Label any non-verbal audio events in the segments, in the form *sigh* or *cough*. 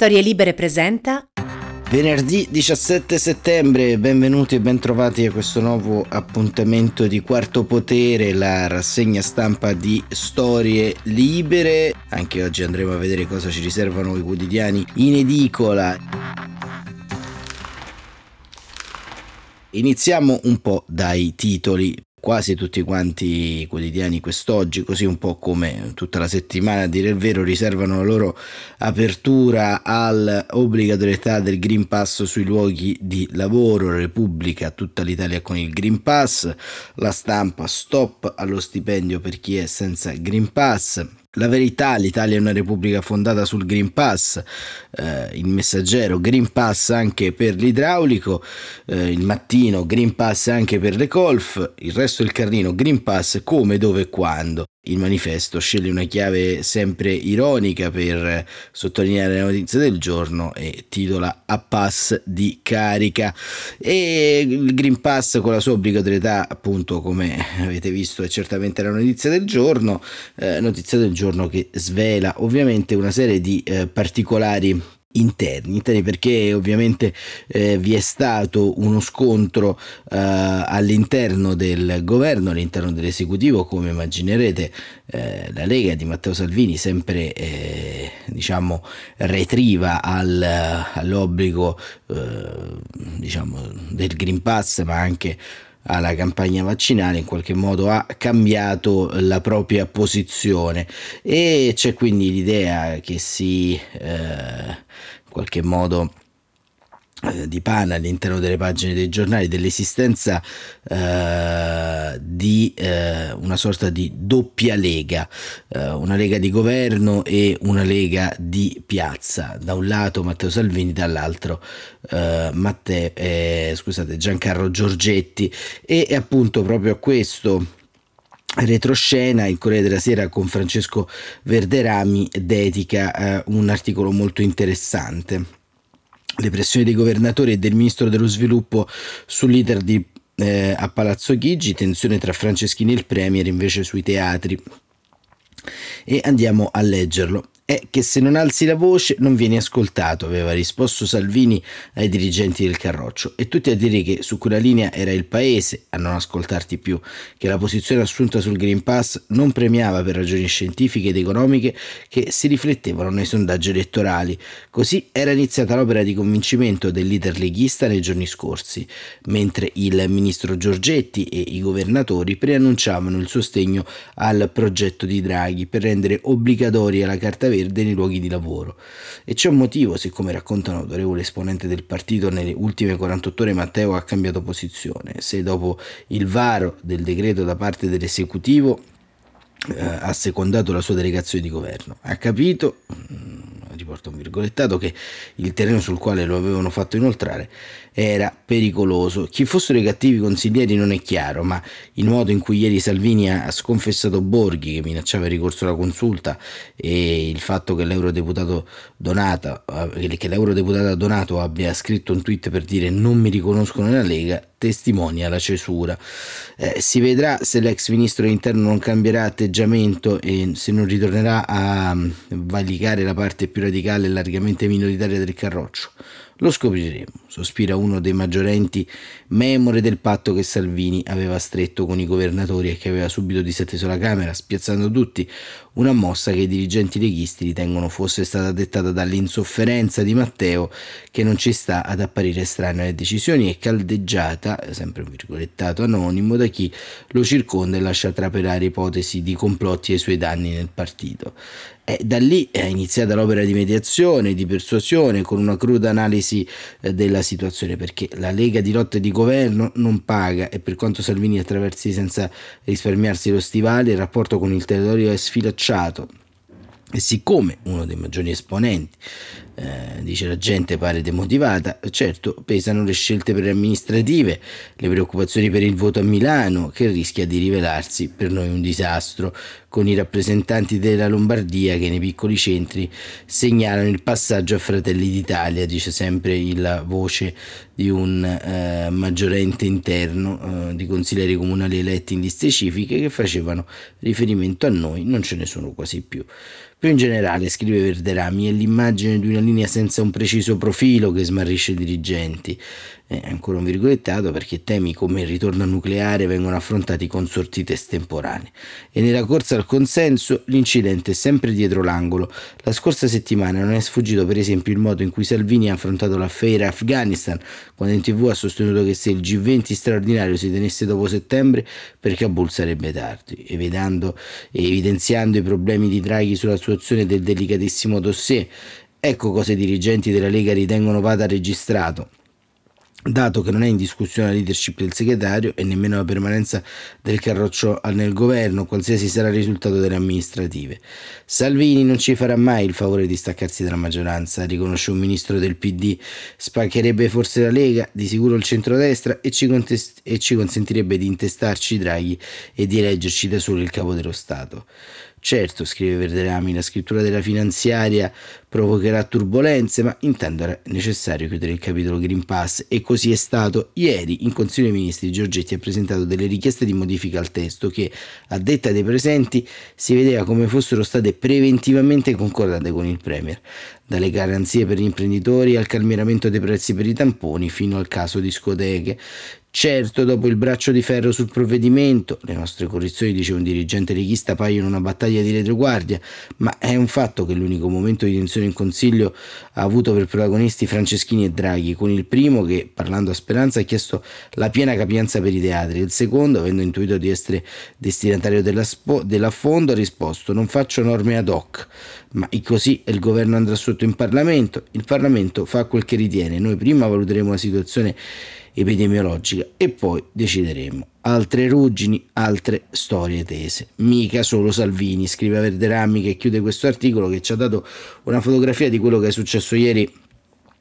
Storie Libere presenta Venerdì 17 settembre, benvenuti e bentrovati a questo nuovo appuntamento di Quarto Potere, la rassegna stampa di Storie Libere. Anche oggi andremo a vedere cosa ci riservano i quotidiani in edicola. Iniziamo un po' dai titoli quasi tutti quanti i quotidiani quest'oggi, così un po' come tutta la settimana a dire il vero, riservano la loro apertura all'obbligatorietà del Green Pass sui luoghi di lavoro, Repubblica, tutta l'Italia con il Green Pass, la stampa stop allo stipendio per chi è senza Green Pass, la verità, l'Italia è una repubblica fondata sul Green Pass, eh, il messaggero Green Pass anche per l'idraulico, eh, il mattino Green Pass anche per le golf, il resto del carlino Green Pass come, dove e quando il manifesto sceglie una chiave sempre ironica per sottolineare la notizia del giorno e titola a pass di carica. E il Green Pass con la sua obbligatorietà appunto come avete visto è certamente la notizia del giorno eh, notizia del giorno che svela ovviamente una serie di eh, particolari interni, interni perché ovviamente eh, vi è stato uno scontro eh, all'interno del governo, all'interno dell'esecutivo, come immaginerete eh, la Lega di Matteo Salvini sempre eh, diciamo retriva al, all'obbligo eh, diciamo del Green Pass ma anche alla campagna vaccinale in qualche modo ha cambiato la propria posizione. E c'è quindi l'idea che si eh, in qualche modo di pana all'interno delle pagine dei giornali dell'esistenza eh, di eh, una sorta di doppia lega, eh, una lega di governo e una lega di piazza. Da un lato Matteo Salvini, dall'altro eh, Matteo, eh, scusate, Giancarlo Giorgetti e appunto proprio a questo retroscena il Corriere della Sera con Francesco Verderami dedica un articolo molto interessante le pressioni dei governatori e del ministro dello sviluppo sull'iter di, eh, a Palazzo Chigi, tensione tra Franceschini e il Premier invece sui teatri. E andiamo a leggerlo è che se non alzi la voce non vieni ascoltato, aveva risposto Salvini ai dirigenti del Carroccio e tutti a dire che su quella linea era il paese a non ascoltarti più, che la posizione assunta sul Green Pass non premiava per ragioni scientifiche ed economiche che si riflettevano nei sondaggi elettorali. Così era iniziata l'opera di convincimento del leader leghista nei giorni scorsi, mentre il ministro Giorgetti e i governatori preannunciavano il sostegno al progetto di Draghi per rendere obbligatoria la carta verde verde nei luoghi di lavoro. E c'è un motivo, siccome racconta un autorevole esponente del partito, nelle ultime 48 ore Matteo ha cambiato posizione. Se dopo il varo del decreto da parte dell'esecutivo eh, ha secondato la sua delegazione di governo, ha capito, mm, riporta un virgolettato, che il terreno sul quale lo avevano fatto inoltrare era pericoloso. Chi fossero i cattivi consiglieri non è chiaro, ma il modo in cui ieri Salvini ha sconfessato Borghi, che minacciava il ricorso alla consulta, e il fatto che l'eurodeputato Donato, eh, che l'eurodeputata Donato abbia scritto un tweet per dire non mi riconoscono nella Lega, testimonia la cesura. Eh, si vedrà se l'ex ministro dell'interno non cambierà atteggiamento e se non ritornerà a mm, valicare la parte più radicale e largamente minoritaria del carroccio. Lo scopriremo, sospira uno dei maggiorenti memore del patto che Salvini aveva stretto con i governatori e che aveva subito disatteso la Camera, spiazzando tutti, una mossa che i dirigenti leghisti ritengono fosse stata dettata dall'insofferenza di Matteo che non ci sta ad apparire strana alle decisioni e caldeggiata, sempre un virgolettato anonimo, da chi lo circonda e lascia trapelare ipotesi di complotti ai suoi danni nel partito. E da lì è iniziata l'opera di mediazione, di persuasione, con una cruda analisi eh, della situazione, perché la Lega di lotta e di governo non paga e per quanto Salvini attraversi senza risparmiarsi lo stivale, il rapporto con il territorio è sfilacciato. E siccome uno dei maggiori esponenti eh, dice la gente pare demotivata, certo pesano le scelte preamministrative, le preoccupazioni per il voto a Milano che rischia di rivelarsi per noi un disastro. con i rappresentanti della Lombardia che nei piccoli centri segnalano il passaggio a Fratelli d'Italia, dice sempre la voce di un eh, maggiorente interno eh, di consiglieri comunali eletti in liste civiche che facevano riferimento a noi, non ce ne sono quasi più. Più in generale, scrive Verderami, è l'immagine di una linea senza un preciso profilo che smarrisce i dirigenti. È ancora un virgolettato perché temi come il ritorno nucleare vengono affrontati con sortite estemporanee. E nella corsa al consenso l'incidente è sempre dietro l'angolo. La scorsa settimana non è sfuggito per esempio il modo in cui Salvini ha affrontato l'affare Afghanistan, quando in tv ha sostenuto che se il G20 straordinario si tenesse dopo settembre per Kabul sarebbe tardi, evitando e evidenziando i problemi di Draghi sulla situazione del delicatissimo dossier. Ecco cosa i dirigenti della Lega ritengono vada registrato dato che non è in discussione la leadership del segretario e nemmeno la permanenza del Carroccio nel governo, qualsiasi sarà il risultato delle amministrative. Salvini non ci farà mai il favore di staccarsi dalla maggioranza, riconosce un ministro del PD, spaccherebbe forse la Lega, di sicuro il centrodestra e ci, contest- e ci consentirebbe di intestarci Draghi e di eleggerci da solo il capo dello Stato. Certo, scrive Verderami, la scrittura della finanziaria provocherà turbulenze, ma intanto era necessario chiudere il capitolo Green Pass e così è stato. Ieri in Consiglio dei Ministri Giorgetti ha presentato delle richieste di modifica al testo che, a detta dei presenti, si vedeva come fossero state preventivamente concordate con il Premier, dalle garanzie per gli imprenditori al calmieramento dei prezzi per i tamponi fino al caso discoteche. Certo, dopo il braccio di ferro sul provvedimento, le nostre correzioni, dice un dirigente leghista, paiono una battaglia di retroguardia, ma è un fatto che l'unico momento di tensione in Consiglio ha avuto per protagonisti Franceschini e Draghi, con il primo che, parlando a Speranza, ha chiesto la piena capienza per i teatri, il secondo, avendo intuito di essere destinatario della spo- dell'affondo, ha risposto non faccio norme ad hoc, ma così il governo andrà sotto in Parlamento, il Parlamento fa quel che ritiene, noi prima valuteremo la situazione epidemiologica e poi decideremo. Altre ruggini, altre storie tese. Mica solo Salvini, scrive Verderami che chiude questo articolo che ci ha dato una fotografia di quello che è successo ieri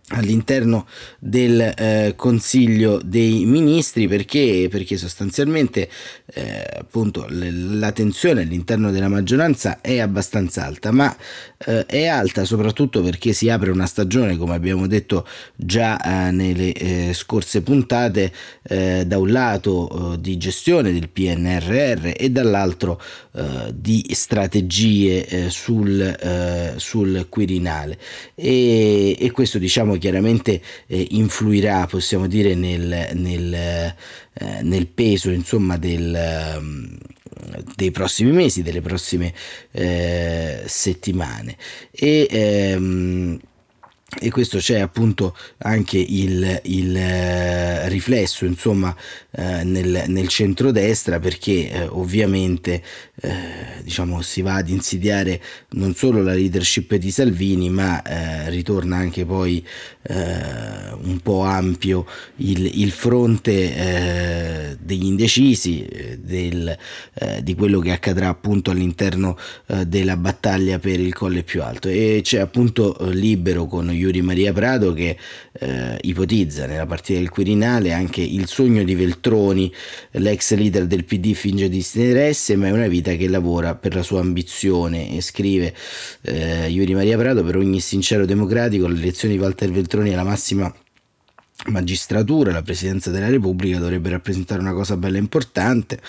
all'interno del eh, Consiglio dei Ministri perché, perché sostanzialmente eh, appunto la tensione all'interno della maggioranza è abbastanza alta ma eh, è alta soprattutto perché si apre una stagione come abbiamo detto già eh, nelle eh, scorse puntate eh, da un lato di gestione del PNRR e dall'altro di strategie sul, sul Quirinale. E, e questo diciamo chiaramente eh, influirà, possiamo dire, nel, nel, eh, nel peso insomma, del, um, dei prossimi mesi, delle prossime eh, settimane. E, ehm, e questo c'è appunto anche il, il eh, riflesso insomma eh, nel, nel centrodestra perché eh, ovviamente eh, diciamo si va ad insidiare non solo la leadership di Salvini ma eh, ritorna anche poi eh, un po' ampio il, il fronte degli indecisi del, di quello che accadrà appunto all'interno della battaglia per il colle più alto. E c'è appunto libero con Yuri Maria Prado che eh, ipotizza nella partita del Quirinale anche il sogno di Veltroni, l'ex leader del PD finge di interesse ma è una vita che lavora per la sua ambizione e scrive eh, Yuri Maria Prado per ogni sincero democratico l'elezione di Walter Veltroni è la massima magistratura, la presidenza della Repubblica dovrebbe rappresentare una cosa bella importante.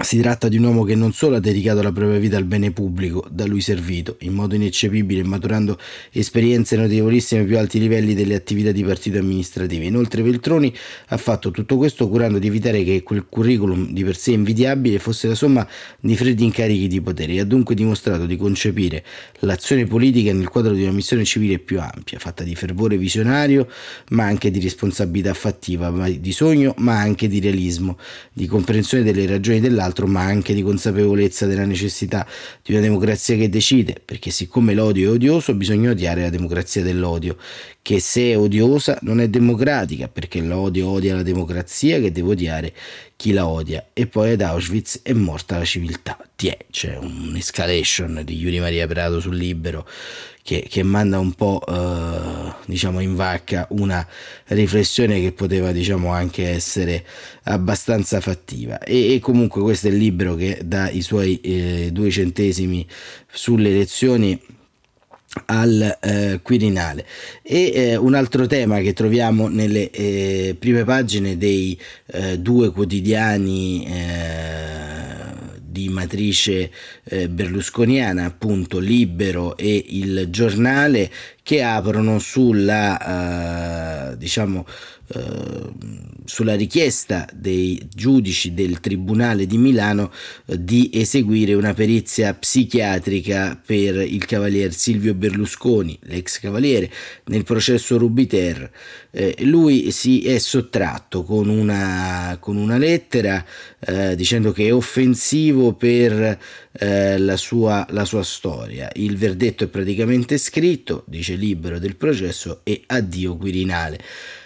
Si tratta di un uomo che non solo ha dedicato la propria vita al bene pubblico, da lui servito, in modo ineccepibile maturando esperienze notevolissime ai più alti livelli delle attività di partito amministrative. Inoltre Veltroni ha fatto tutto questo curando di evitare che quel curriculum di per sé invidiabile fosse la somma di freddi incarichi di potere e ha dunque dimostrato di concepire l'azione politica nel quadro di una missione civile più ampia, fatta di fervore visionario, ma anche di responsabilità fattiva, di sogno, ma anche di realismo, di comprensione delle ragioni dell'altro dall'altro, ma anche di consapevolezza della necessità di una democrazia che decide, perché siccome l'odio è odioso bisogna odiare la democrazia dell'odio, che se è odiosa non è democratica, perché l'odio odia la democrazia che deve odiare chi la odia. E poi ad Auschwitz è morta la civiltà. Tiè, c'è un'escalation di Yuri Maria Prato sul libero che, che manda un po'... Uh, diciamo in vacca una riflessione che poteva diciamo anche essere abbastanza fattiva. E, e comunque questo è il libro che dà i suoi eh, due centesimi sulle elezioni al eh, Quirinale. E eh, un altro tema che troviamo nelle eh, prime pagine dei eh, due quotidiani eh, di matrice eh, berlusconiana, appunto Libero e il giornale, che aprono sulla, diciamo, sulla richiesta dei giudici del Tribunale di Milano eh, di eseguire una perizia psichiatrica per il cavalier Silvio Berlusconi, l'ex cavaliere, nel processo Rubiter. Eh, lui si è sottratto con una, con una lettera eh, dicendo che è offensivo per eh, la, sua, la sua storia. Il verdetto è praticamente scritto, dice libero del processo e addio Quirinale.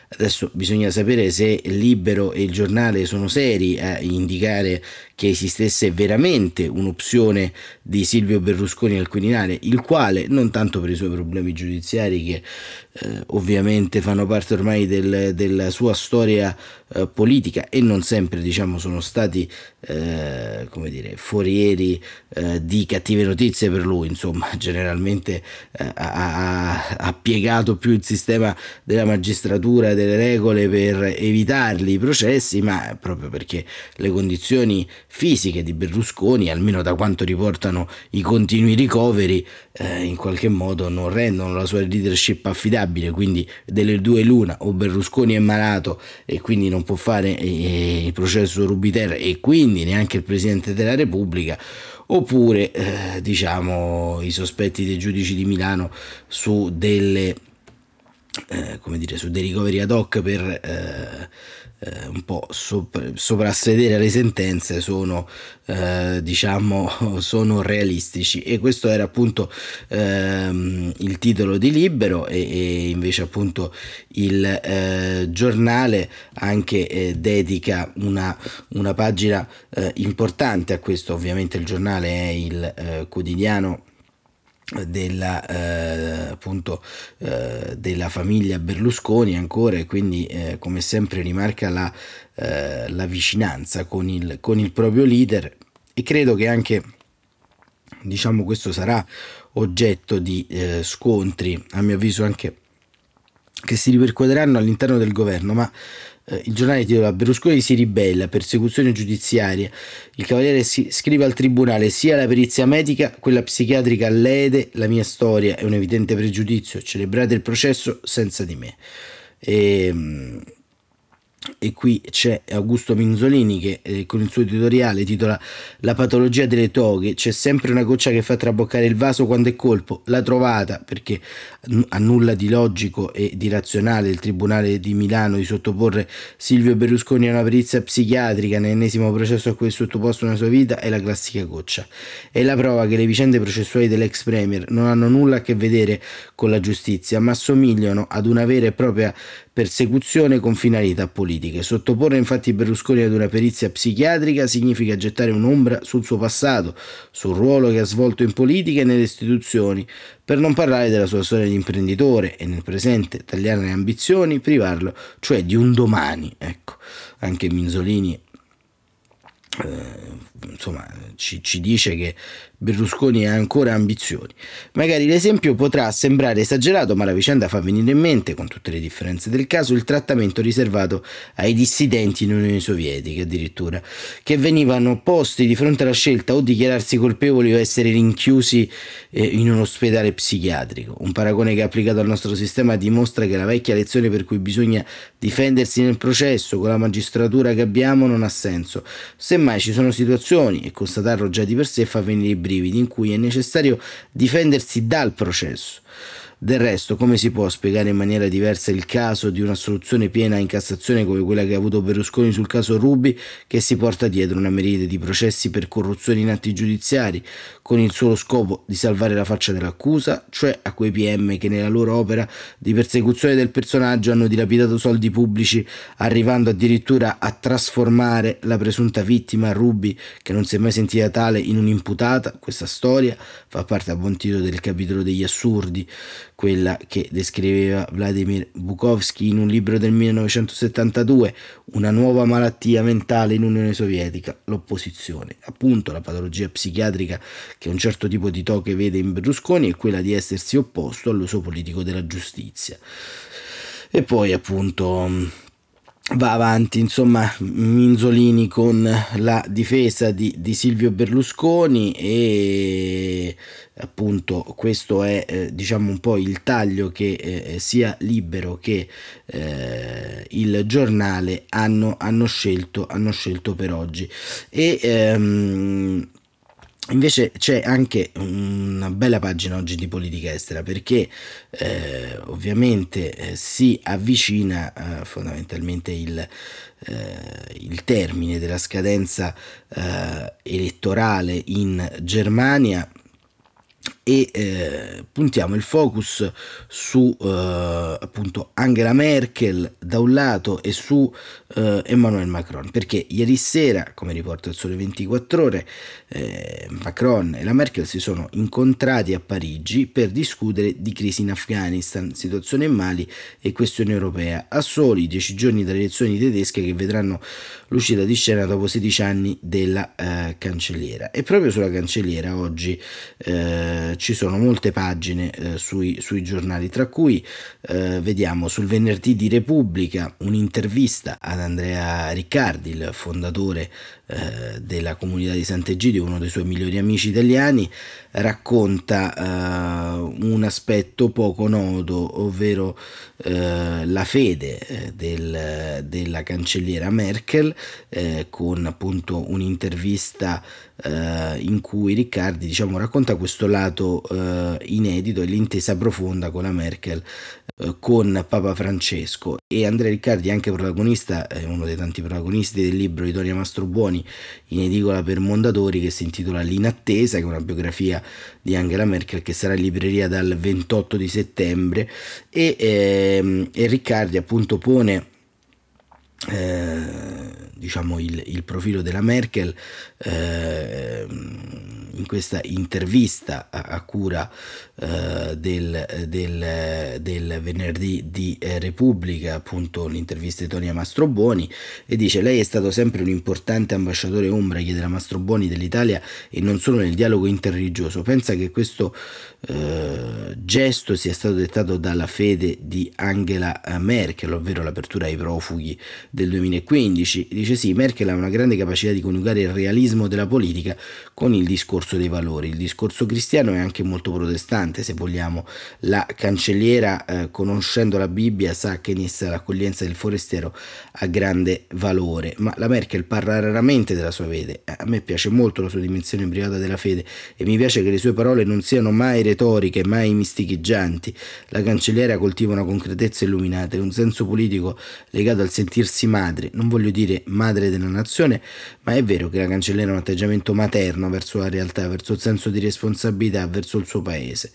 Adesso bisogna sapere se Libero e il giornale sono seri a indicare che esistesse veramente un'opzione di Silvio Berlusconi al Quirinale, il quale, non tanto per i suoi problemi giudiziari che eh, ovviamente fanno parte ormai del, della sua storia eh, politica e non sempre diciamo, sono stati eh, come dire, forieri eh, di cattive notizie per lui, insomma *laughs* generalmente eh, ha, ha, piegato più il sistema della magistratura delle regole per evitarli i processi, ma proprio perché le condizioni fisiche di Berlusconi, almeno da quanto riportano i continui ricoveri, eh, in qualche modo non rendono la sua leadership affidabile, quindi delle due l'una, o Berlusconi è malato e quindi non può fare eh, il processo Rubiter e quindi neanche il Presidente della Repubblica, oppure eh, diciamo i sospetti dei giudici di Milano su delle eh, come dire, su dei ricoveri ad hoc per eh, eh, un po' sopra, soprassedere alle sentenze sono eh, diciamo *laughs* sono realistici. E questo era appunto ehm, il titolo di Libero e, e invece appunto il eh, giornale anche eh, dedica una, una pagina eh, importante a questo. Ovviamente il giornale è il eh, quotidiano della, eh, appunto, eh, della famiglia Berlusconi ancora e quindi eh, come sempre rimarca la, eh, la vicinanza con il, con il, proprio leader e credo che anche diciamo questo sarà oggetto di eh, scontri a mio avviso anche che si ripercuoteranno all'interno del governo ma eh, il giornale titola Berlusconi si ribella, persecuzione giudiziaria. Il cavaliere si scrive al tribunale sia la perizia medica, quella psichiatrica lede la mia storia, è un evidente pregiudizio, celebrate il processo senza di me. E, ehm, e qui c'è Augusto Minzolini che eh, con il suo editoriale titola La patologia delle toghe, c'è sempre una goccia che fa traboccare il vaso quando è colpo, l'ha trovata perché a nulla di logico e di razionale il Tribunale di Milano di sottoporre Silvio Berlusconi a una perizia psichiatrica nell'ennesimo processo a cui è sottoposto nella sua vita è la classica goccia. È la prova che le vicende processuali dell'ex premier non hanno nulla a che vedere con la giustizia, ma somigliano ad una vera e propria persecuzione con finalità politiche. Sottoporre infatti Berlusconi ad una perizia psichiatrica significa gettare un'ombra sul suo passato, sul ruolo che ha svolto in politica e nelle istituzioni, per non parlare della sua storia di imprenditore e nel presente tagliare le ambizioni, privarlo cioè di un domani. Ecco, anche Minzolini eh, insomma ci, ci, dice che Berlusconi ha ancora ambizioni. Magari l'esempio potrà sembrare esagerato, ma la vicenda fa venire in mente, con tutte le differenze del caso, il trattamento riservato ai dissidenti in Unione Sovietica addirittura, che venivano posti di fronte alla scelta o dichiararsi colpevoli o essere rinchiusi eh, in un ospedale psichiatrico. Un paragone che applicato al nostro sistema dimostra che la vecchia lezione per cui bisogna difendersi nel processo con la magistratura che abbiamo non ha senso. Semmai ci sono situazioni, e constatarlo già di per sé fa venire i brividi, in cui è necessario difendersi dal processo. Del resto, come si può spiegare in maniera diversa il caso di una soluzione piena in Cassazione come quella che ha avuto Berlusconi sul caso Rubi, che si porta dietro una merite di processi per corruzione in atti giudiziari, con il solo scopo di salvare la faccia dell'accusa, cioè a quei PM che nella loro opera di persecuzione del personaggio hanno dilapidato soldi pubblici, arrivando addirittura a trasformare la presunta vittima Rubi, che non si è mai sentita tale, in un'imputata. Questa storia fa parte a buon titolo del capitolo degli assurdi quella che descriveva Vladimir Bukovsky in un libro del 1972, una nuova malattia mentale in Unione Sovietica, l'opposizione. Appunto la patologia psichiatrica che un certo tipo di toche vede in Berlusconi è quella di essersi opposto all'uso politico della giustizia. E poi appunto va avanti insomma Minzolini con la difesa di, di Silvio Berlusconi e appunto questo è eh, diciamo un po' il taglio che eh, sia libero che eh, il giornale hanno, hanno, scelto, hanno scelto per oggi. E ehm, Invece c'è anche una bella pagina oggi di politica estera perché eh, ovviamente eh, si avvicina eh, fondamentalmente il, eh, il, termine della scadenza eh, elettorale in Germania e eh, puntiamo il focus su eh, appunto Angela Merkel da un lato e su eh, Emmanuel Macron. Perché ieri sera come riporta il Sole 24 ore eh, Macron e la Merkel si sono incontrati a Parigi per discutere di crisi in Afghanistan, situazione in Mali e questione europea. A soli dieci giorni dalle elezioni tedesche che vedranno l'uscita di scena dopo 16 anni della eh, cancelliera. E proprio sulla cancelliera oggi eh, ci sono molte pagine eh, sui, sui, giornali, tra cui eh, vediamo sul venerdì di Repubblica un'intervista ad Andrea Riccardi, il fondatore eh, della comunità di Sant'Egidio, uno dei suoi migliori amici italiani, racconta eh, un aspetto poco noto, ovvero eh, la fede eh, del, della cancelliera Merkel, con appunto un'intervista in cui Riccardi diciamo, racconta questo lato inedito e l'intesa profonda con la Merkel con Papa Francesco. E Andrea Riccardi anche protagonista, è uno dei tanti protagonisti del libro di Tonia Mastrobuoni in edicola per Mondadori che si intitola L'inattesa, che è una biografia di Angela Merkel che sarà in libreria dal 28 di settembre. E, ehm, e Riccardi appunto pone eh, diciamo il, il, profilo della Merkel eh, in questa intervista a, a cura eh, del, del, del, venerdì di eh, Repubblica, appunto l'intervista di Tonia Mastroboni, e dice lei è stato sempre un importante ambasciatore ombra, chiede la Mastroboni dell'Italia e non solo nel dialogo interreligioso. Pensa che questo eh, gesto sia stato dettato dalla fede di Angela Merkel, ovvero l'apertura ai profughi del 2015. Dice sì, Merkel ha una grande capacità di coniugare il realismo della politica con il discorso dei valori. Il discorso cristiano è anche molto protestante, se vogliamo. La cancelliera, eh, conoscendo la Bibbia, sa che in essa l'accoglienza del forestiero ha grande valore, ma la Merkel parla raramente della sua fede. A me piace molto la sua dimensione privata della fede e mi piace che le sue parole non siano mai retoriche, mai misticheggianti. La cancelliera coltiva una concretezza illuminata e un senso politico legato al sentirsi madre, non voglio dire madre della nazione, ma è vero che la cancelliera ha un atteggiamento materno verso la realtà, verso il senso di responsabilità, verso il suo paese.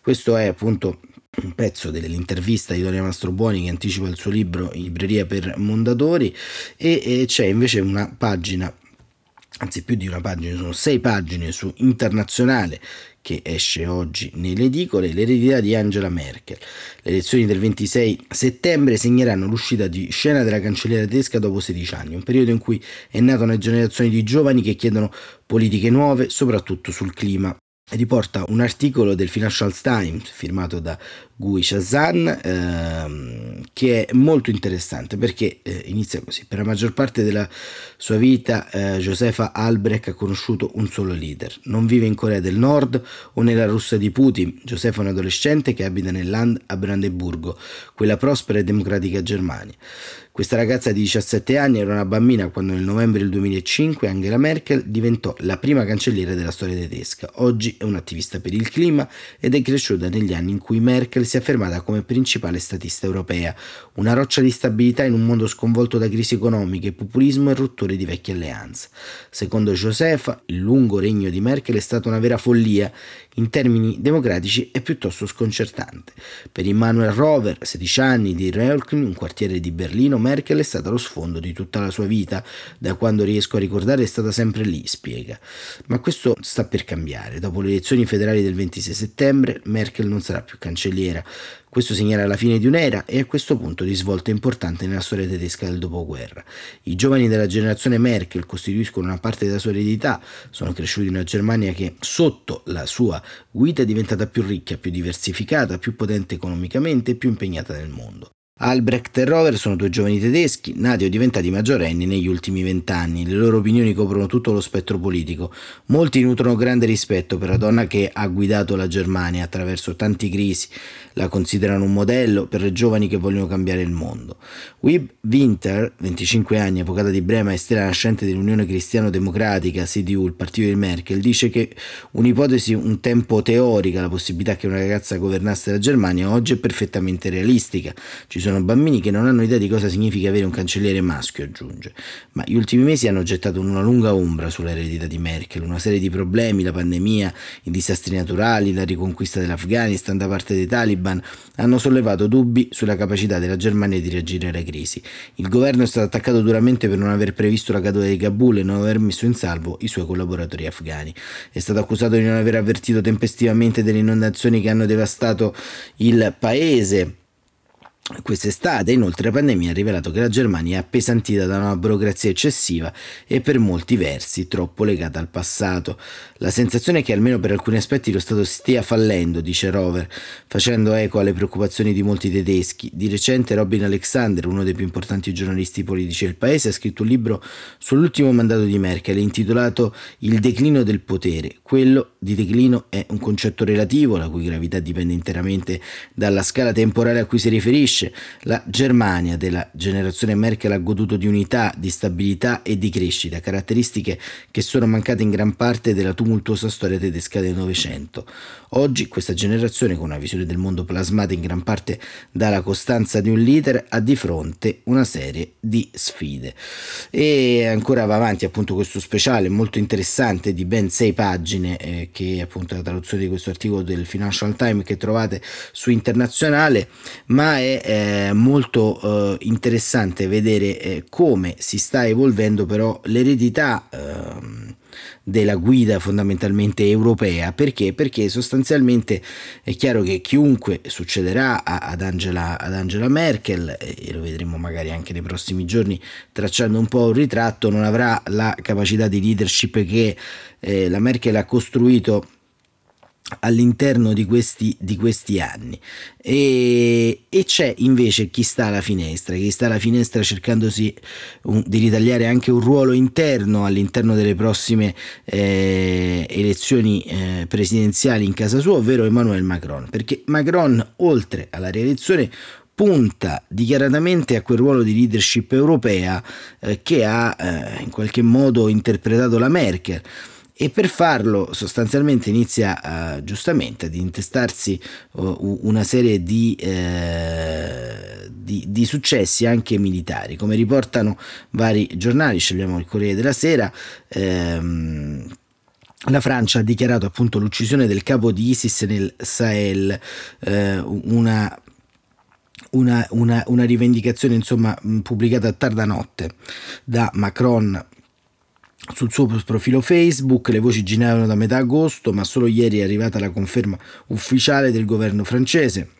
Questo è appunto un pezzo dell'intervista di Doria Mastrobuoni che anticipa il suo libro libreria per Mondadori e, e c'è invece una pagina anzi più di una pagina, sono sei pagine su Internazionale che esce oggi nelle edicole, l'eredità di Angela Merkel. Le elezioni del 26 settembre segneranno l'uscita di scena della cancelliera tedesca dopo 16 anni, un periodo in cui è nata una generazione di giovani che chiedono politiche nuove, soprattutto sul clima riporta un articolo del Financial Times firmato da Gui Shazan ehm, che è molto interessante perché eh, inizia così. Per la maggior parte della sua vita eh, Josefa Albrecht ha conosciuto un solo leader. Non vive in Corea del Nord o nella Russia di Putin. Josefa è un adolescente che abita nel land a Brandeburgo quella prospera e democratica Germania questa ragazza di 17 anni era una bambina quando nel novembre del 2005 Angela Merkel diventò la prima cancelliera della storia tedesca. Oggi è un'attivista per il clima ed è cresciuta negli anni in cui Merkel si è affermata come principale statista europea, una roccia di stabilità in un mondo sconvolto da crisi economiche, populismo e rotture di vecchie alleanze. Secondo Josefa, il lungo regno di Merkel è stata una vera follia in termini democratici è piuttosto sconcertante. Per Immanuel Rover, 16 anni di Reulken, un quartiere di Berlino, Merkel è stata lo sfondo di tutta la sua vita, da quando riesco a ricordare è stata sempre lì, spiega. Ma questo sta per cambiare. Dopo le le elezioni federali del 26 settembre, Merkel non sarà più cancelliera. Questo segnerà la fine di un'era e a questo punto di svolta importante nella storia tedesca del dopoguerra. I giovani della generazione Merkel costituiscono una parte della sua eredità, sono cresciuti in una Germania che sotto la sua guida è diventata più ricca, più diversificata, più potente economicamente e più impegnata nel mondo. Albrecht e Rover sono due giovani tedeschi, nati o diventati maggiorenni negli ultimi vent'anni. Le loro opinioni coprono tutto lo spettro politico. Molti nutrono grande rispetto per la donna che ha guidato la Germania attraverso tanti crisi. La considerano un modello per le giovani che vogliono cambiare il mondo. Wib Winter, 25 anni, avvocata di Brema e stella nascente dell'Unione Cristiano-Democratica, CDU, il partito di Merkel, dice che un'ipotesi un tempo teorica, la possibilità che una ragazza governasse la Germania, oggi è perfettamente realistica. Ci sono bambini che non hanno idea di cosa significa avere un cancelliere maschio, aggiunge. Ma gli ultimi mesi hanno gettato una lunga ombra sull'eredità di Merkel, una serie di problemi, la pandemia, i disastri naturali, la riconquista dell'Afghanistan da parte dei Taliban, hanno sollevato dubbi sulla capacità della Germania di reagire alle crisi. Il governo è stato attaccato duramente per non aver previsto la caduta di Kabul e non aver messo in salvo i suoi collaboratori afghani. È stato accusato di non aver avvertito tempestivamente delle inondazioni che hanno devastato il paese Quest'estate, inoltre, la pandemia ha rivelato che la Germania è appesantita da una burocrazia eccessiva e per molti versi troppo legata al passato. La sensazione è che almeno per alcuni aspetti lo Stato stia fallendo, dice Rover, facendo eco alle preoccupazioni di molti tedeschi. Di recente Robin Alexander, uno dei più importanti giornalisti politici del paese, ha scritto un libro sull'ultimo mandato di Merkel intitolato Il declino del potere. Quello di declino è un concetto relativo, la cui gravità dipende interamente dalla scala temporale a cui si riferisce dice la Germania della generazione Merkel ha goduto di unità, di stabilità e di crescita, caratteristiche che sono mancate in gran parte della tumultuosa storia tedesca del Novecento. Oggi questa generazione, con una visione del mondo plasmata in gran parte dalla costanza di un leader, ha di fronte una serie di sfide. E ancora va avanti appunto questo speciale molto interessante di ben sei pagine, eh, che è appunto la traduzione di questo articolo del Financial Times che trovate su internazionale, ma è eh, molto eh, interessante vedere eh, come si sta evolvendo però l'eredità ehm, della guida fondamentalmente europea perché? perché sostanzialmente è chiaro che chiunque succederà ad Angela, ad Angela Merkel e lo vedremo magari anche nei prossimi giorni tracciando un po' un ritratto non avrà la capacità di leadership che eh, la Merkel ha costruito all'interno di questi, di questi anni. E, e, c'è invece chi sta alla finestra chi sta alla finestra cercandosi un, di ritagliare anche un ruolo interno all'interno delle prossime eh, elezioni eh, presidenziali in casa sua ovvero Emmanuel Macron. Perché Macron oltre alla rielezione punta dichiaratamente a quel ruolo di leadership europea eh, che ha eh, in qualche modo interpretato la Merkel e per farlo sostanzialmente inizia uh, giustamente ad intestarsi uh, una serie di, eh, di, di, successi anche militari. Come riportano vari giornali, scegliamo il Corriere della Sera, ehm, la Francia ha dichiarato appunto l'uccisione del capo di ISIS nel Sahel, eh, una una, una, una, rivendicazione insomma pubblicata a tarda notte da Macron sul suo profilo Facebook le voci giravano da metà agosto, ma solo ieri è arrivata la conferma ufficiale del governo francese.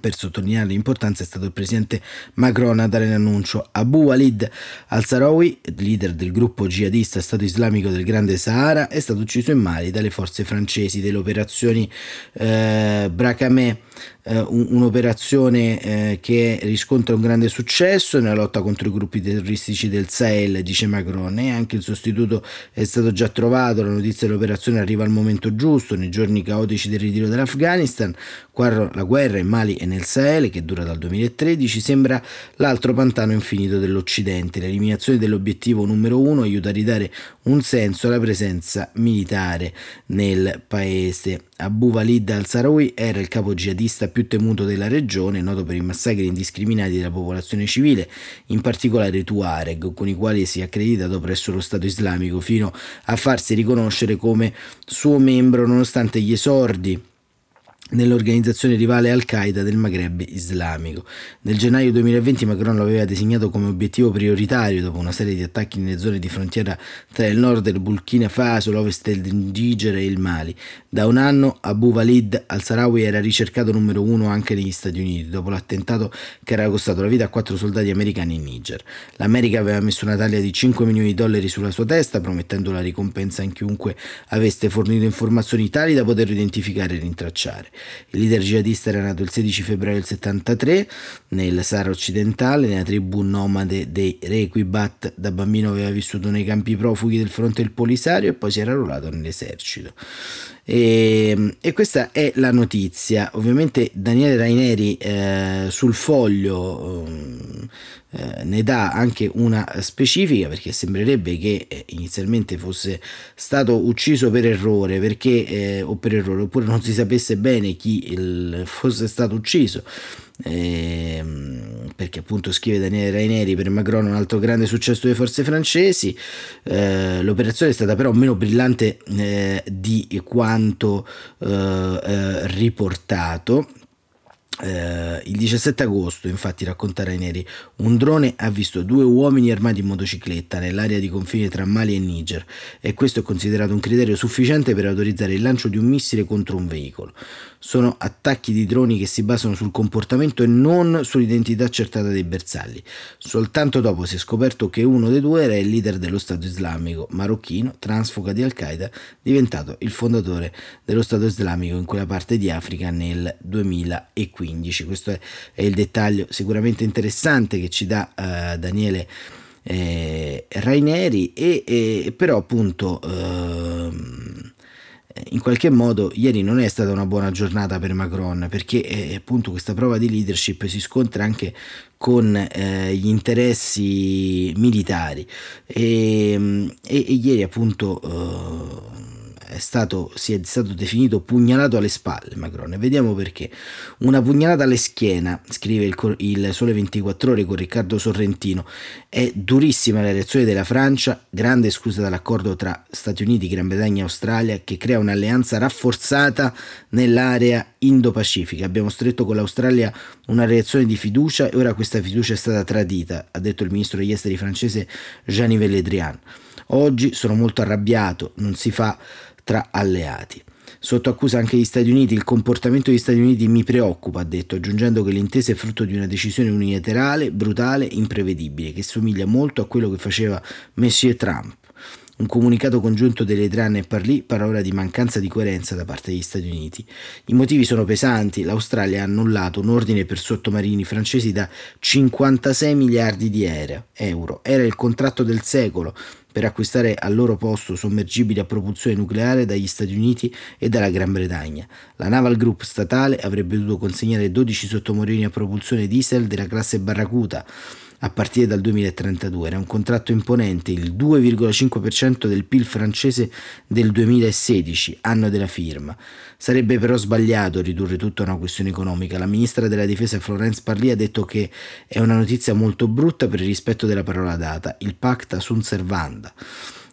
Per sottolineare l'importanza è stato il presidente Macron a dare l'annuncio. Abu Walid al-Sarawi, leader del gruppo jihadista Stato Islamico del Grande Sahara, è stato ucciso in Mali dalle forze francesi delle operazioni eh, Bracamè eh, un'operazione eh, che riscontra un grande successo nella lotta contro i gruppi terroristici del Sahel, dice Macron, e anche il sostituto è stato già trovato, la notizia dell'operazione arriva al momento giusto, nei giorni caotici del ritiro dall'Afghanistan, la guerra in Mali e nel Sahel, che dura dal 2013, sembra l'altro pantano infinito dell'Occidente. L'eliminazione dell'obiettivo numero uno aiuta a ridare un senso alla presenza militare nel paese. Abu Walid al-Sarawi era il capo jihadista più temuto della regione, noto per i massacri indiscriminati della popolazione civile, in particolare i Tuareg, con i quali si è accreditato presso lo Stato islamico, fino a farsi riconoscere come suo membro nonostante gli esordi nell'organizzazione rivale Al-Qaeda del Maghreb islamico. Nel gennaio 2020 Macron lo aveva designato come obiettivo prioritario dopo una serie di attacchi nelle zone di frontiera tra il nord del Burkina Faso, l'ovest del Niger e il Mali. Da un anno Abu Walid al-Sarawi era ricercato numero uno anche negli Stati Uniti dopo l'attentato che era costato la vita a quattro soldati americani in Niger. L'America aveva messo una taglia di 5 milioni di dollari sulla sua testa promettendo la ricompensa in chiunque avesse fornito informazioni tali da poterlo identificare e rintracciare. Il leader jihadista era nato il 16 febbraio del 73 nel Sahara occidentale, nella tribù nomade dei Requibat. Da bambino aveva vissuto nei campi profughi del fronte del Polisario e poi si era arruolato nell'esercito. E, e, questa è la notizia. Ovviamente Daniele Raineri eh, sul foglio eh, ne dà anche una specifica perché sembrerebbe che eh, inizialmente fosse stato ucciso per errore perché, eh, o per errore oppure non si sapesse bene chi il, fosse stato ucciso. Eh, perché appunto scrive Daniele Raineri per Macron un altro grande successo delle forze francesi. Eh, l'operazione è stata però meno brillante eh, di quanto eh, eh, il 17 agosto, infatti, racconta Raineri, un drone ha visto due uomini armati in motocicletta nell'area di confine tra Mali e Niger e questo è considerato un criterio sufficiente per autorizzare il lancio di un missile contro un veicolo sono attacchi di droni che si basano sul comportamento e non sull'identità accertata dei bersagli. Soltanto dopo si è scoperto che uno dei due era il leader dello Stato islamico marocchino, transfuga di Al-Qaeda, diventato il fondatore dello Stato islamico in quella parte di Africa nel 2015. Questo è, il dettaglio sicuramente interessante che ci dà uh, Daniele eh, Raineri e, e, però appunto... Uh, in qualche modo ieri non è stata una buona giornata per Macron perché eh, appunto questa prova di leadership si scontra anche con eh, gli interessi militari. E, e, e ieri appunto eh, è stato, si è stato definito pugnalato alle spalle Macron vediamo perché. Una pugnalata alle schiena, scrive il, il Sole 24 ore con Riccardo Sorrentino, è durissima la reazione della Francia, grande scusa dall'accordo tra Stati Uniti, Gran Bretagna e Australia che crea un'alleanza rafforzata nell'area Indo-Pacifica. Abbiamo stretto con l'Australia una reazione di fiducia e ora questa fiducia è stata tradita, ha detto il ministro degli esteri francese Jean-Yves Le Drian. Oggi sono molto arrabbiato, non si fa tra alleati. Sotto accusa anche gli Stati Uniti, il comportamento degli Stati Uniti mi preoccupa, ha detto, aggiungendo che l'intesa è frutto di una decisione unilaterale, brutale, imprevedibile, che somiglia molto a quello che faceva Monsieur Trump. Un comunicato congiunto delle Tran e Parlì parla ora di mancanza di coerenza da parte degli Stati Uniti. I motivi sono pesanti. L'Australia ha annullato un ordine per sottomarini francesi da 56 miliardi di euro. Era il contratto del secolo per acquistare al loro posto sommergibili a propulsione nucleare dagli Stati Uniti e dalla Gran Bretagna. La Naval Group statale avrebbe dovuto consegnare 12 sottomarini a propulsione diesel della classe Barracuda a partire dal 2032. Era un contratto imponente, il 2,5% del PIL francese del 2016, anno della firma. Sarebbe però sbagliato ridurre tutto a una questione economica. La ministra della difesa Florence Parly ha detto che è una notizia molto brutta per il rispetto della parola data, il pacta sunt servanda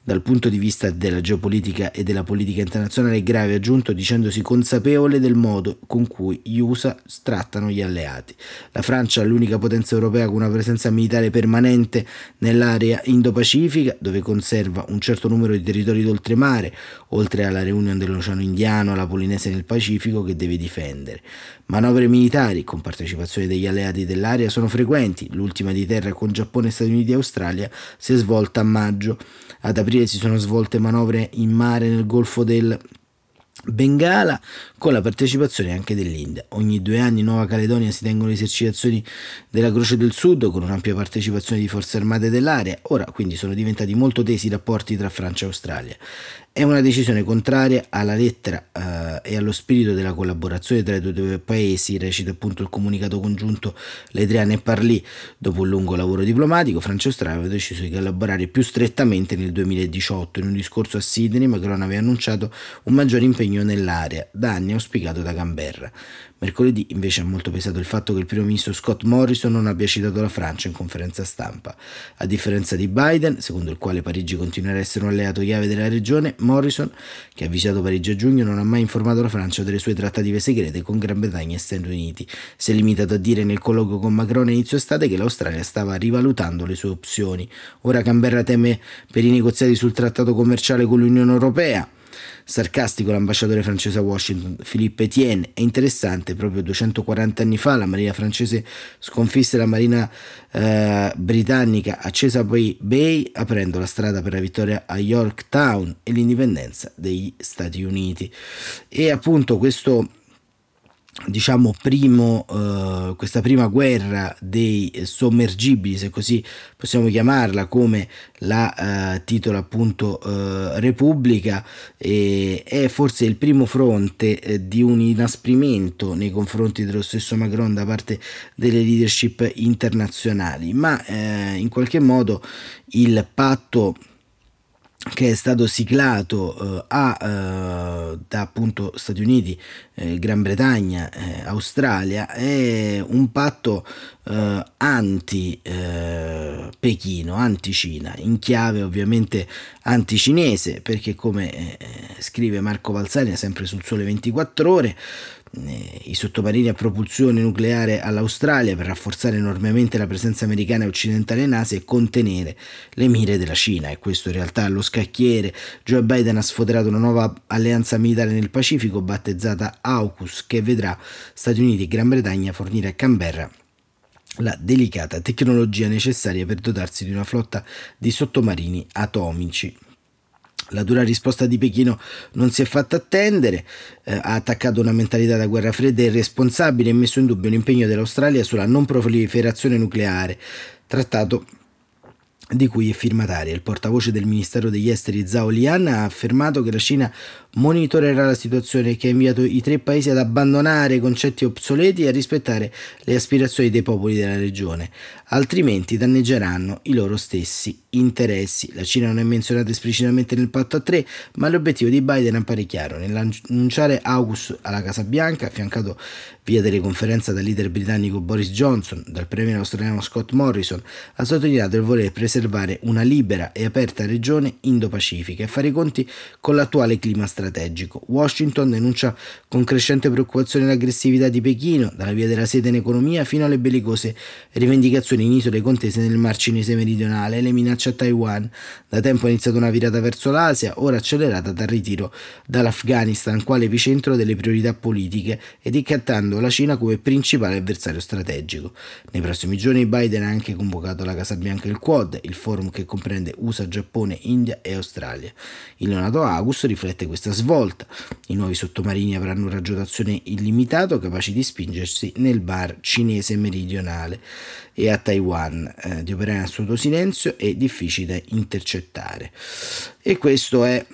dal punto di vista della geopolitica e della politica internazionale grave, aggiunto dicendosi consapevole del modo con cui gli USA trattano gli alleati. La Francia è l'unica potenza europea con una presenza militare permanente nell'area Indo-Pacifica, dove conserva un certo numero di territori d'oltremare, oltre alla Reunion dell'Oceano Indiano, alla Polinesia nel Pacifico, che deve difendere. Manovre militari con partecipazione degli alleati dell'area sono frequenti, l'ultima di terra con Giappone, Stati Uniti e Australia si è svolta a maggio. Ad aprile si sono svolte manovre in mare nel Golfo del Bengala con la partecipazione anche dell'India. Ogni due anni in Nuova Caledonia si tengono esercitazioni della Croce del Sud con un'ampia partecipazione di forze armate dell'area. Ora quindi sono diventati molto tesi i rapporti tra Francia e Australia. È una decisione contraria alla lettera eh, e allo spirito della collaborazione tra i due paesi, recita appunto il comunicato congiunto Ledriane e Parlì. Dopo un lungo lavoro diplomatico, Francia e Australia deciso di collaborare più strettamente nel 2018. In un discorso a Sydney, Macron aveva annunciato un maggiore impegno nell'area, da anni auspicato da Canberra. Mercoledì invece ha molto pesato il fatto che il primo ministro Scott Morrison non abbia citato la Francia in conferenza stampa. A differenza di Biden, secondo il quale Parigi continuerà a essere un alleato chiave della regione, Morrison, che ha visitato Parigi a giugno, non ha mai informato la Francia delle sue trattative segrete con Gran Bretagna e Stati Uniti. Si è limitato a dire nel colloquio con Macron a inizio estate che l'Australia stava rivalutando le sue opzioni. Ora Canberra teme per i negoziati sul trattato commerciale con l'Unione Europea. Sarcastico l'ambasciatore francese a Washington, Philippe Etienne. È interessante, proprio 240 anni fa la marina francese sconfisse la marina eh, britannica a Chesapeake Bay, aprendo la strada per la vittoria a Yorktown e l'indipendenza degli Stati Uniti. E appunto questo diciamo primo, uh, questa prima guerra dei sommergibili, se così possiamo chiamarla, come la uh, titola appunto uh, Repubblica, è forse il primo fronte eh, di un inasprimento nei confronti dello stesso Macron da parte delle leadership internazionali, ma eh, in qualche modo il patto che è stato siglato eh, a, eh, da appunto Stati Uniti, eh, Gran Bretagna, eh, Australia, è un patto eh, anti-Pechino, eh, anti-Cina, in chiave ovviamente anti-cinese, perché come scrive Marco Valsania sempre sul Sole 24 ore, i sottomarini a propulsione nucleare all'Australia per rafforzare enormemente la presenza americana e occidentale in Asia e contenere le mire della Cina. E questo in realtà allo scacchiere. Joe Biden ha sfoderato una nuova alleanza militare nel Pacifico battezzata AUKUS che vedrà Stati Uniti e Gran Bretagna fornire a Canberra la delicata tecnologia necessaria per dotarsi di una flotta di sottomarini atomici. La dura risposta di Pechino non si è fatta attendere, eh, ha attaccato una mentalità da guerra fredda irresponsabile e messo in dubbio l'impegno dell'Australia sulla non proliferazione nucleare, trattato di cui è firmataria. Il portavoce del Ministero degli Esteri Zhao Lian ha affermato che la Cina monitorerà la situazione che ha invitato i tre paesi ad abbandonare concetti obsoleti e a rispettare le aspirazioni dei popoli della regione, altrimenti danneggeranno i loro stessi interessi. La Cina non è menzionata esplicitamente nel patto a tre, ma l'obiettivo di Biden appare chiaro. Nell'annunciare August alla Casa Bianca, affiancato via teleconferenza dal leader britannico Boris Johnson, dal premier australiano Scott Morrison, ha sottolineato il voler preservare una libera e aperta regione Indo-Pacifica e fare i conti con l'attuale clima strategico. Washington denuncia con crescente preoccupazione l'aggressività di Pechino, dalla via della sede in economia fino alle bellicose rivendicazioni in isole contese nel Mar Cinese meridionale e le minacce a Taiwan. Da tempo è iniziata una virata verso l'Asia, ora accelerata dal ritiro dall'Afghanistan, quale epicentro delle priorità politiche ed incattando la Cina come principale avversario strategico. Nei prossimi giorni Biden ha anche convocato la Casa Bianca e il Quad, il forum che comprende USA, Giappone, India e Australia. Il neonato August riflette questa svolta. I nuovi sottomarini avranno un raggio d'azione illimitato capaci di spingersi nel bar cinese meridionale e a Taiwan, eh, di operare in assoluto silenzio e difficili da intercettare. E questo è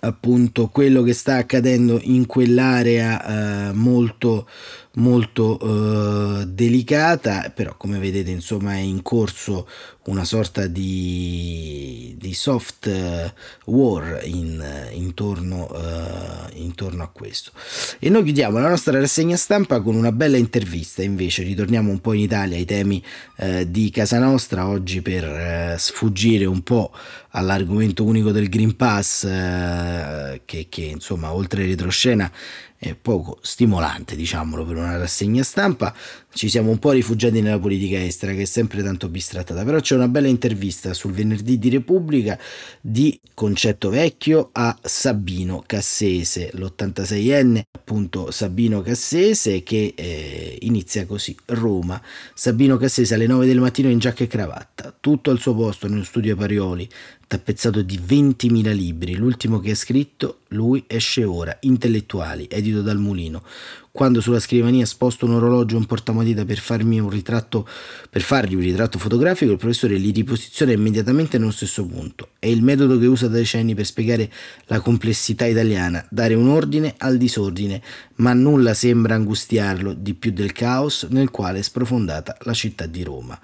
appunto quello che sta accadendo in quell'area eh, molto molto eh, delicata però come vedete insomma è in corso una sorta di, di soft eh, war in, intorno, uh, intorno, a questo. E noi chiudiamo la nostra rassegna stampa con una bella intervista. Invece ritorniamo un po' in Italia ai temi uh, di casa nostra. Oggi per uh, sfuggire un po' all'argomento unico del Green Pass che, che insomma oltre retroscena è poco stimolante, diciamolo, per una rassegna stampa. Ci siamo un po' rifugiati nella politica estera, che è sempre tanto bistrattata. Però c'è una bella intervista sul venerdì di Repubblica di Concetto Vecchio a Sabino Cassese, l'86enne, appunto Sabino Cassese, che eh, inizia così: Roma. Sabino Cassese alle 9 del mattino in giacca e cravatta, tutto al suo posto nello studio Parioli, tappezzato di 20.000 libri. L'ultimo che ha scritto, lui esce ora, Intellettuali, edito dal Mulino. Quando sulla scrivania sposto un orologio e un portamatita per un ritratto, per fargli un ritratto fotografico, il professore li riposiziona immediatamente nello stesso punto. È il metodo che usa da decenni per spiegare la complessità italiana, dare un ordine al disordine, ma nulla sembra angustiarlo di più del caos nel quale è sprofondata la città di Roma.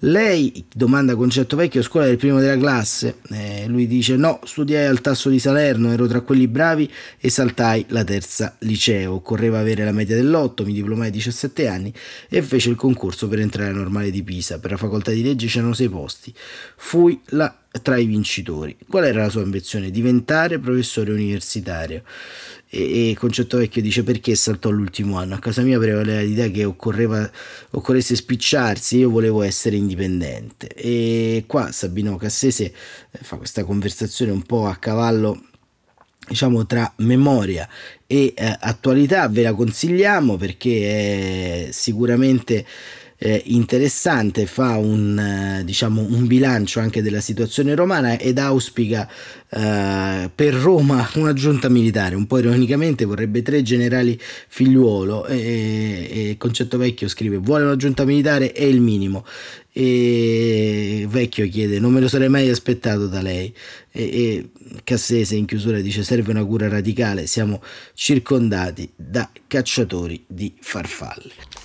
Lei domanda concetto vecchio, scuola del primo della classe? Eh, lui dice no, studiai al tasso di Salerno, ero tra quelli bravi e saltai la terza liceo. Occorreva avere la media dell'otto, mi diplomai a 17 anni e fece il concorso per entrare alla normale di Pisa. Per la facoltà di legge c'erano sei posti. Fui la tra i vincitori. Qual era la sua ambizione? Diventare professore universitario. E, e Concetto Vecchio dice perché saltò l'ultimo anno. A casa mia prevaleva l'idea che occorreva, occorresse spicciarsi, io volevo essere indipendente. E qua Sabino Cassese eh, fa questa conversazione un po' a cavallo diciamo tra memoria e eh, attualità ve la consigliamo perché è sicuramente eh, interessante, fa un, eh, diciamo, un bilancio anche della situazione romana ed auspica eh, per Roma *laughs* una giunta militare. Un po' ironicamente vorrebbe tre generali figliuolo e, e Concetto Vecchio scrive vuole una giunta militare? È il minimo. E Vecchio chiede non me lo sarei mai aspettato da lei. E, e Cassese in chiusura dice serve una cura radicale siamo circondati da cacciatori di farfalle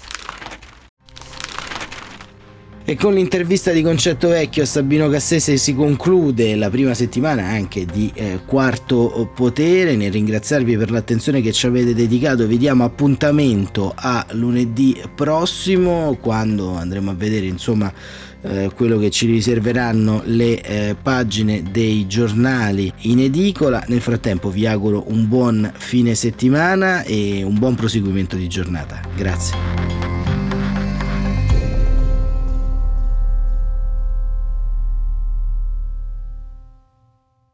e con l'intervista di Concetto Vecchio a Sabino Cassese si conclude la prima settimana anche di eh, Quarto Potere. Nel ringraziarvi per l'attenzione che ci avete dedicato, vi diamo appuntamento a lunedì prossimo quando andremo a vedere insomma eh, quello che ci riserveranno le eh, pagine dei giornali in edicola. Nel frattempo vi auguro un buon fine settimana e un buon proseguimento di giornata. Grazie.